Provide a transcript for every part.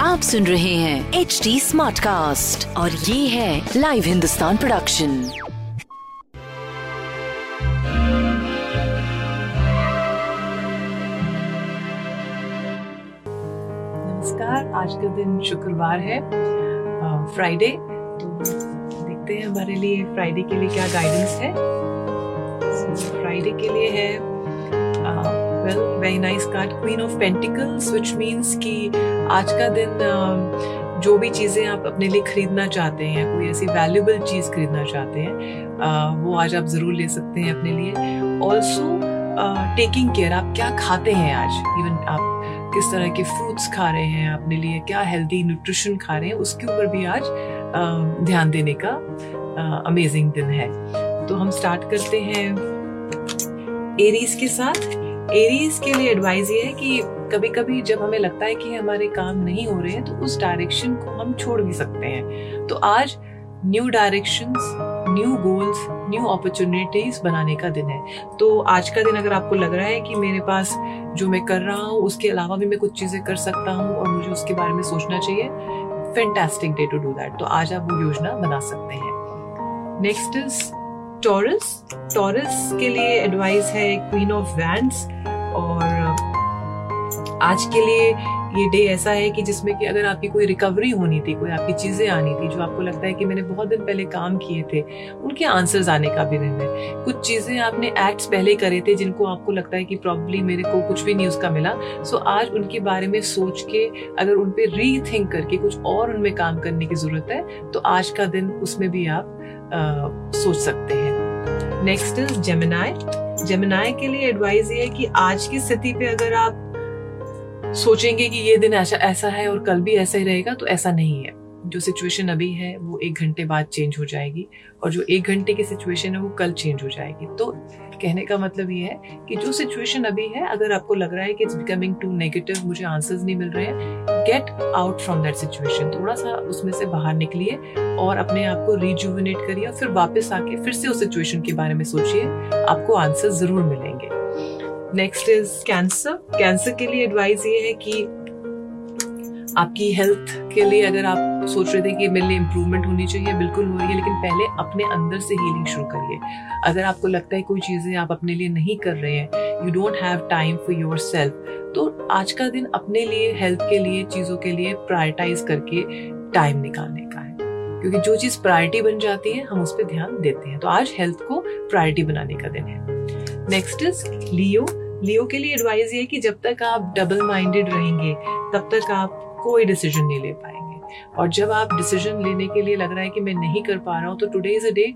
आप सुन रहे हैं एच डी स्मार्ट कास्ट और ये है लाइव हिंदुस्तान प्रोडक्शन नमस्कार आज का दिन शुक्रवार है फ्राइडे तो देखते हैं हमारे लिए फ्राइडे के लिए क्या गाइडेंस है। फ्राइडे के लिए है well very nice card queen of pentacles which means कि आज का दिन uh, जो भी चीज़ें आप अपने लिए खरीदना चाहते हैं कोई ऐसी वैल्यूबल चीज़ खरीदना चाहते हैं uh, वो आज आप ज़रूर ले सकते हैं अपने लिए. ऑल्सो टेकिंग केयर आप क्या खाते हैं आज? इवन आप किस तरह के फ्रूट्स खा रहे हैं अपने लिए क्या हेल्दी न्यूट्रिशन खा रहे हैं उसके ऊपर भी आज uh, ध्यान देने का अमेजिंग दिन है. तो हम स्टार्ट करते हैं. एरीज के साथ एरीज के लिए एडवाइस ये है कि कभी कभी जब हमें लगता है कि हमारे काम नहीं हो रहे हैं तो उस डायरेक्शन को हम छोड़ भी सकते हैं। तो आज new direction new goals new opportunities बनाने का दिन है। तो आज का दिन अगर आपको लग रहा है कि मेरे पास जो मैं कर रहा हूँ, उसके अलावा भी मैं कुछ चीज़ें कर सकता हूँ और मुझे उसके बारे में सोचना चाहिए fantastic day to do that तो आज आप वो योजना बना सकते हैं। नेक्स्ट इज़ टॉरस टॉरस के लिए एडवाइस है क्वीन ऑफ़ वैंड्स और आज के लिए ये डे ऐसा है कि जिसमें कि अगर आपकी कोई रिकवरी होनी थी कोई आपकी चीज़ें आनी थी जो आपको लगता है कि मैंने बहुत दिन पहले काम किए थे उनके आंसर्स आने का भी दिन है कुछ चीज़ें आपने एक्ट्स पहले करे थे जिनको आपको लगता है कि प्रॉब्ली मेरे को कुछ भी नहीं उसका मिला सो आज उनके बारे में सोच के अगर उन पे री करके कुछ और उनमें काम करने की ज़रूरत है तो आज का दिन उसमें भी आप आ, सोच सकते हैं। नेक्स्ट इज़ जेमिनाई जेमिनाई के लिए एडवाइस ये है कि आज की स्थिति पे अगर आप सोचेंगे कि ये दिन ऐसा ऐसा है और कल भी ऐसा ही रहेगा तो ऐसा नहीं है। जो सिचुएशन अभी है, वो एक घंटे बाद चेंज हो जाएगी और जो एक घंटे की सिचुएशन है, वो कल चेंज हो जाएगी। तो कहने का मतलब ये है कि जो सिचुएशन अभी है, अगर आपको लग रहा है कि इट्स बिकमिंग टू नेगेटिव मुझे आंसर्स नहीं मिल रहे हैं get out from that situation थोड़ा सा उसमें से बाहर निकलिए और अपने आप को रिजुविनेट करिए और फिर वापस आके फिर से उस सिचुएशन के बारे में सोचिए। आपको आंसर ज़रूर मिलेंगे। नेक्स्ट इज़ कैंसर कैंसर के लिए एडवाइस ये है कि आपकी हेल्थ के लिए अगर आप सोच रहे थे कि मेरे लिए इम्प्रूवमेंट होनी चाहिए, बिल्कुल हो रही है, लेकिन पहले अपने अंदर से हीलिंग शुरू करिए। अगर आपको लगता है कोई चीज़ें आप अपने लिए नहीं कर रहे हैं you don't have time for yourself तो आज का दिन अपने लिए हेल्थ के लिए, चीज़ों के लिए प्रायोरिटाइज करके टाइम निकालने का है। क्योंकि जो चीज़ प्रायोरिटी बन जाती है, हम उस पर ध्यान देते हैं। तो आज हेल्थ को प्रायोरिटी बनाने का दिन है। नेक्स्ट इज़ लियो लियो के लिए एडवाइस ये कि जब तक आप डबल माइंडेड रहेंगे, तब तक आप कोई डिसीज़न नहीं ले पाएँगे। और जब आप डिसीज़न लेने के लिए लग रहा है कि मैं नहीं कर पा रहा हूँ तो टुडे इज़ अ डे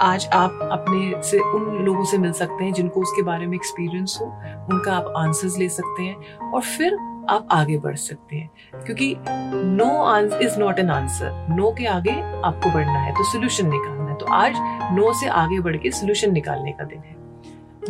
आज आप अपने से उन लोगों से मिल सकते हैं जिनको उसके बारे में एक्सपीरियंस हो, उनका आप आंसर्स ले सकते हैं और फिर आप आगे बढ़ सकते हैं। क्योंकि no answer is not an answer no के आगे आपको बढ़ना है तो सोल्यूशन निकालना है। तो आज नो से आगे बढ़ के सोल्यूशन निकालने का दिन है।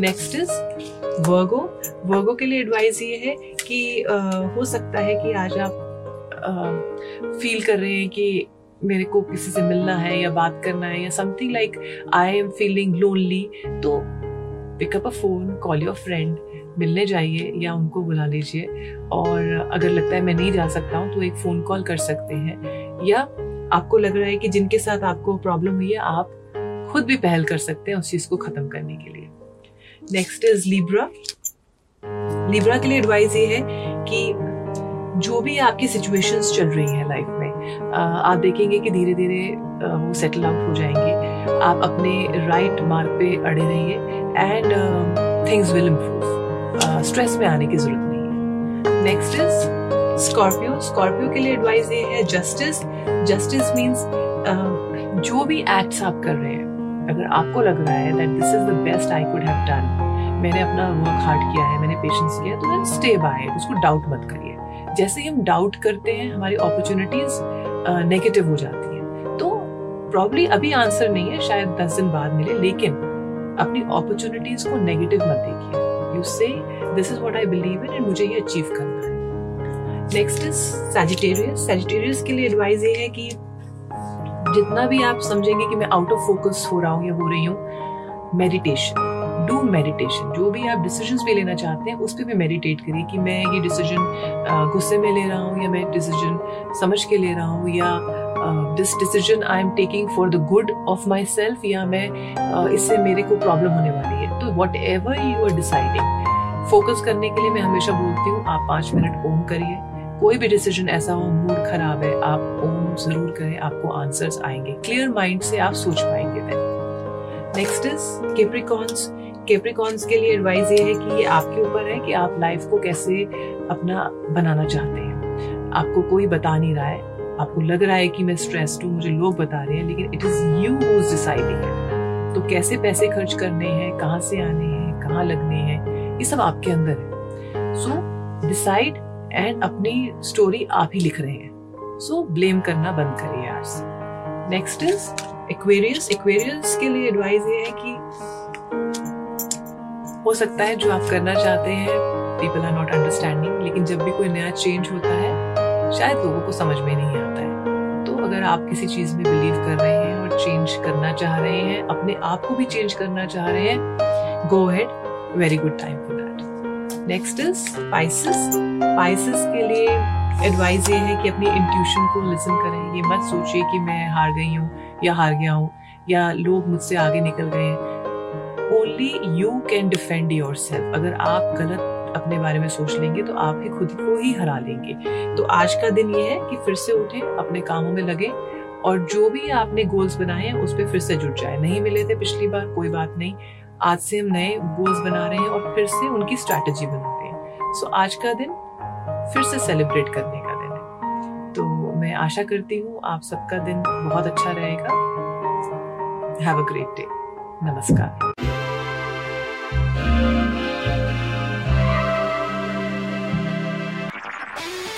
नेक्स्ट इज़ वर्गो वर्गो के लिए एडवाइस ये है कि आ, हो सकता है कि आज आप फील कर रहे हैं कि मेरे को किसी से मिलना है या बात करना है या something like I am feeling lonely तो pick up a phone call your friend मिलने जाइए या उनको बुला लीजिए। और अगर लगता है मैं नहीं जा सकता हूँ तो एक फ़ोन कॉल कर सकते हैं। या आपको लग रहा है कि जिनके साथ आपको प्रॉब्लम हुई है आप खुद भी पहल कर सकते हैं उस चीज़ को ख़त्म करने के लिए। नेक्स्ट इज़ लिब्रा लिब्रा के लिए एडवाइस ये है कि जो भी आपकी सिचुएशंस चल रही हैं लाइफ में आप देखेंगे कि धीरे धीरे वो सेटल आउट हो जाएँगे। आप अपने राइट मार्ग पे अड़े रहिए and things will improve stress में आने की ज़रूरत नहीं है। नेक्स्ट इज़ स्कॉर्पियो स्कॉर्पियो के लिए एडवाइस ये है जस्टिस जस्टिस मीन्स जो भी एक्ट्स आप कर रहे हैं, अगर आपको लग रहा है that this is the best I could have done मैंने अपना वर्क हार्ड किया है, मैंने पेशेंस किया तो देन स्टे बाय उसको डाउट मत करिए। जैसे ही हम डाउट करते हैं, हमारी अपॉर्चुनिटीज़ नेगेटिव हो जाती है। तो प्रॉब्ली अभी आंसर नहीं है, शायद दस दिन बाद मिले, लेकिन अपनी अपॉर्चुनिटीज़ को नेगेटिव मत देखिए। You say this is what I believe in and मुझे ये अचीव करना है। नेक्स्ट इज़ सैजिटेरियस सैजिटेरियस के लिए एडवाइस ये है कि जितना भी आप समझेंगे कि मैं आउट ऑफ़ फोकस हो रहा हूँ या हो रही हूँ मेडिटेशन डू मेडिटेशन जो भी आप डिसीज़न भी लेना चाहते हैं उस पर भी मेडिटेट करिए कि मैं ये डिसीज़न गुस्से में ले रहा हूँ या मैं डिसीज़न समझ के ले रहा हूँ या this decision I am taking for the good of myself या मैं uh, इससे मेरे को प्रॉब्लम होने वाली है। तो whatever you are deciding focus करने के लिए मैं हमेशा बोलती हूँ आप पाँच मिनट ओम करिए। कोई भी डिसीज़न ऐसा हो मूड खराब है आप ओम ज़रूर करें आपको आंसर्स आएँगे। क्लियर माइंड से आप सोच पाएँगे। नेक्स्ट इज़ केप्रिकॉन्स केप्रिकॉन्स के लिए एडवाइस ये है कि ये आपके ऊपर है कि आप लाइफ को कैसे अपना बनाना चाहते हैं। आपको कोई बता नहीं रहा है। आपको लग रहा है कि मैं स्ट्रेस्ड हूँ, मुझे लोग बता रहे हैं, लेकिन it is you who's deciding तो कैसे पैसे खर्च करने हैं, कहाँ से आने हैं, कहाँ लगने हैं, ये सब आपके अंदर है। सो डिसाइड एंड अपनी स्टोरी आप ही लिख रहे हैं। सो ब्लेम करना बंद करिए आज नेक्स्ट इज़ एक्वेरियस एक्वेरियस के लिए एडवाइस ये है कि हो सकता है जो आप करना चाहते हैं पीपल आर नॉट अंडरस्टैंडिंग लेकिन जब भी कोई नया चेंज होता है, शायद लोगों को समझ में नहीं आता है। तो अगर आप किसी चीज़ में बिलीव कर रहे हैं और चेंज करना चाह रहे हैं, अपने आप को भी चेंज करना चाह रहे हैं go ahead very good time for that next is spices spices के लिए एडवाइस ये है कि अपनी इंट्यूशन को लिसन करें। ये मत सोचिए कि मैं हार गई हूँ या हार गया हूँ, या लोग मुझसे आगे निकल गए हैं। Only you can defend yourself अगर आप गलत अपने बारे में सोच लेंगे तो आप ही खुद को ही हरा लेंगे। तो आज का दिन ये है कि फिर से उठे, अपने कामों में लगे, और जो भी आपने गोल्स बनाए हैं, उस पर फिर से जुट जाए। नहीं मिले थे पिछली बार, कोई बात नहीं। आज से हम नए गोल्स बना रहे हैं और फिर से उनकी स्ट्रैटेजी बना रहे हैं। सो आज का दिन फिर से सेलिब्रेट करने का दिन है। तो मैं आशा करती हूँ आप सबका दिन बहुत अच्छा रहेगा। हैव अ ग्रेट डे नमस्कार।